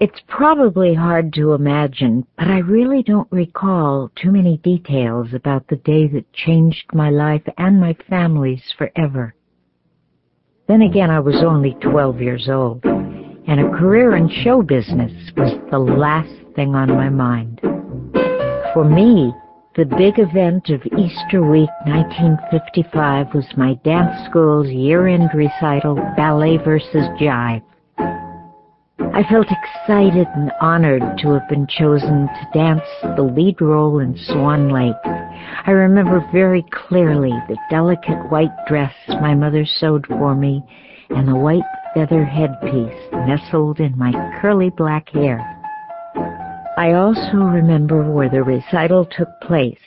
It's probably hard to imagine, but I really don't recall too many details about the day that changed my life and my family's forever. Then again, I was only 12 years old, and a career in show business was the last thing on my mind. For me, the big event of Easter week 1955 was my dance school's year-end recital, Ballet versus Jive. I felt excited and honored to have been chosen to dance the lead role in Swan Lake. I remember very clearly the delicate white dress my mother sewed for me and the white feather headpiece nestled in my curly black hair. I also remember where the recital took place,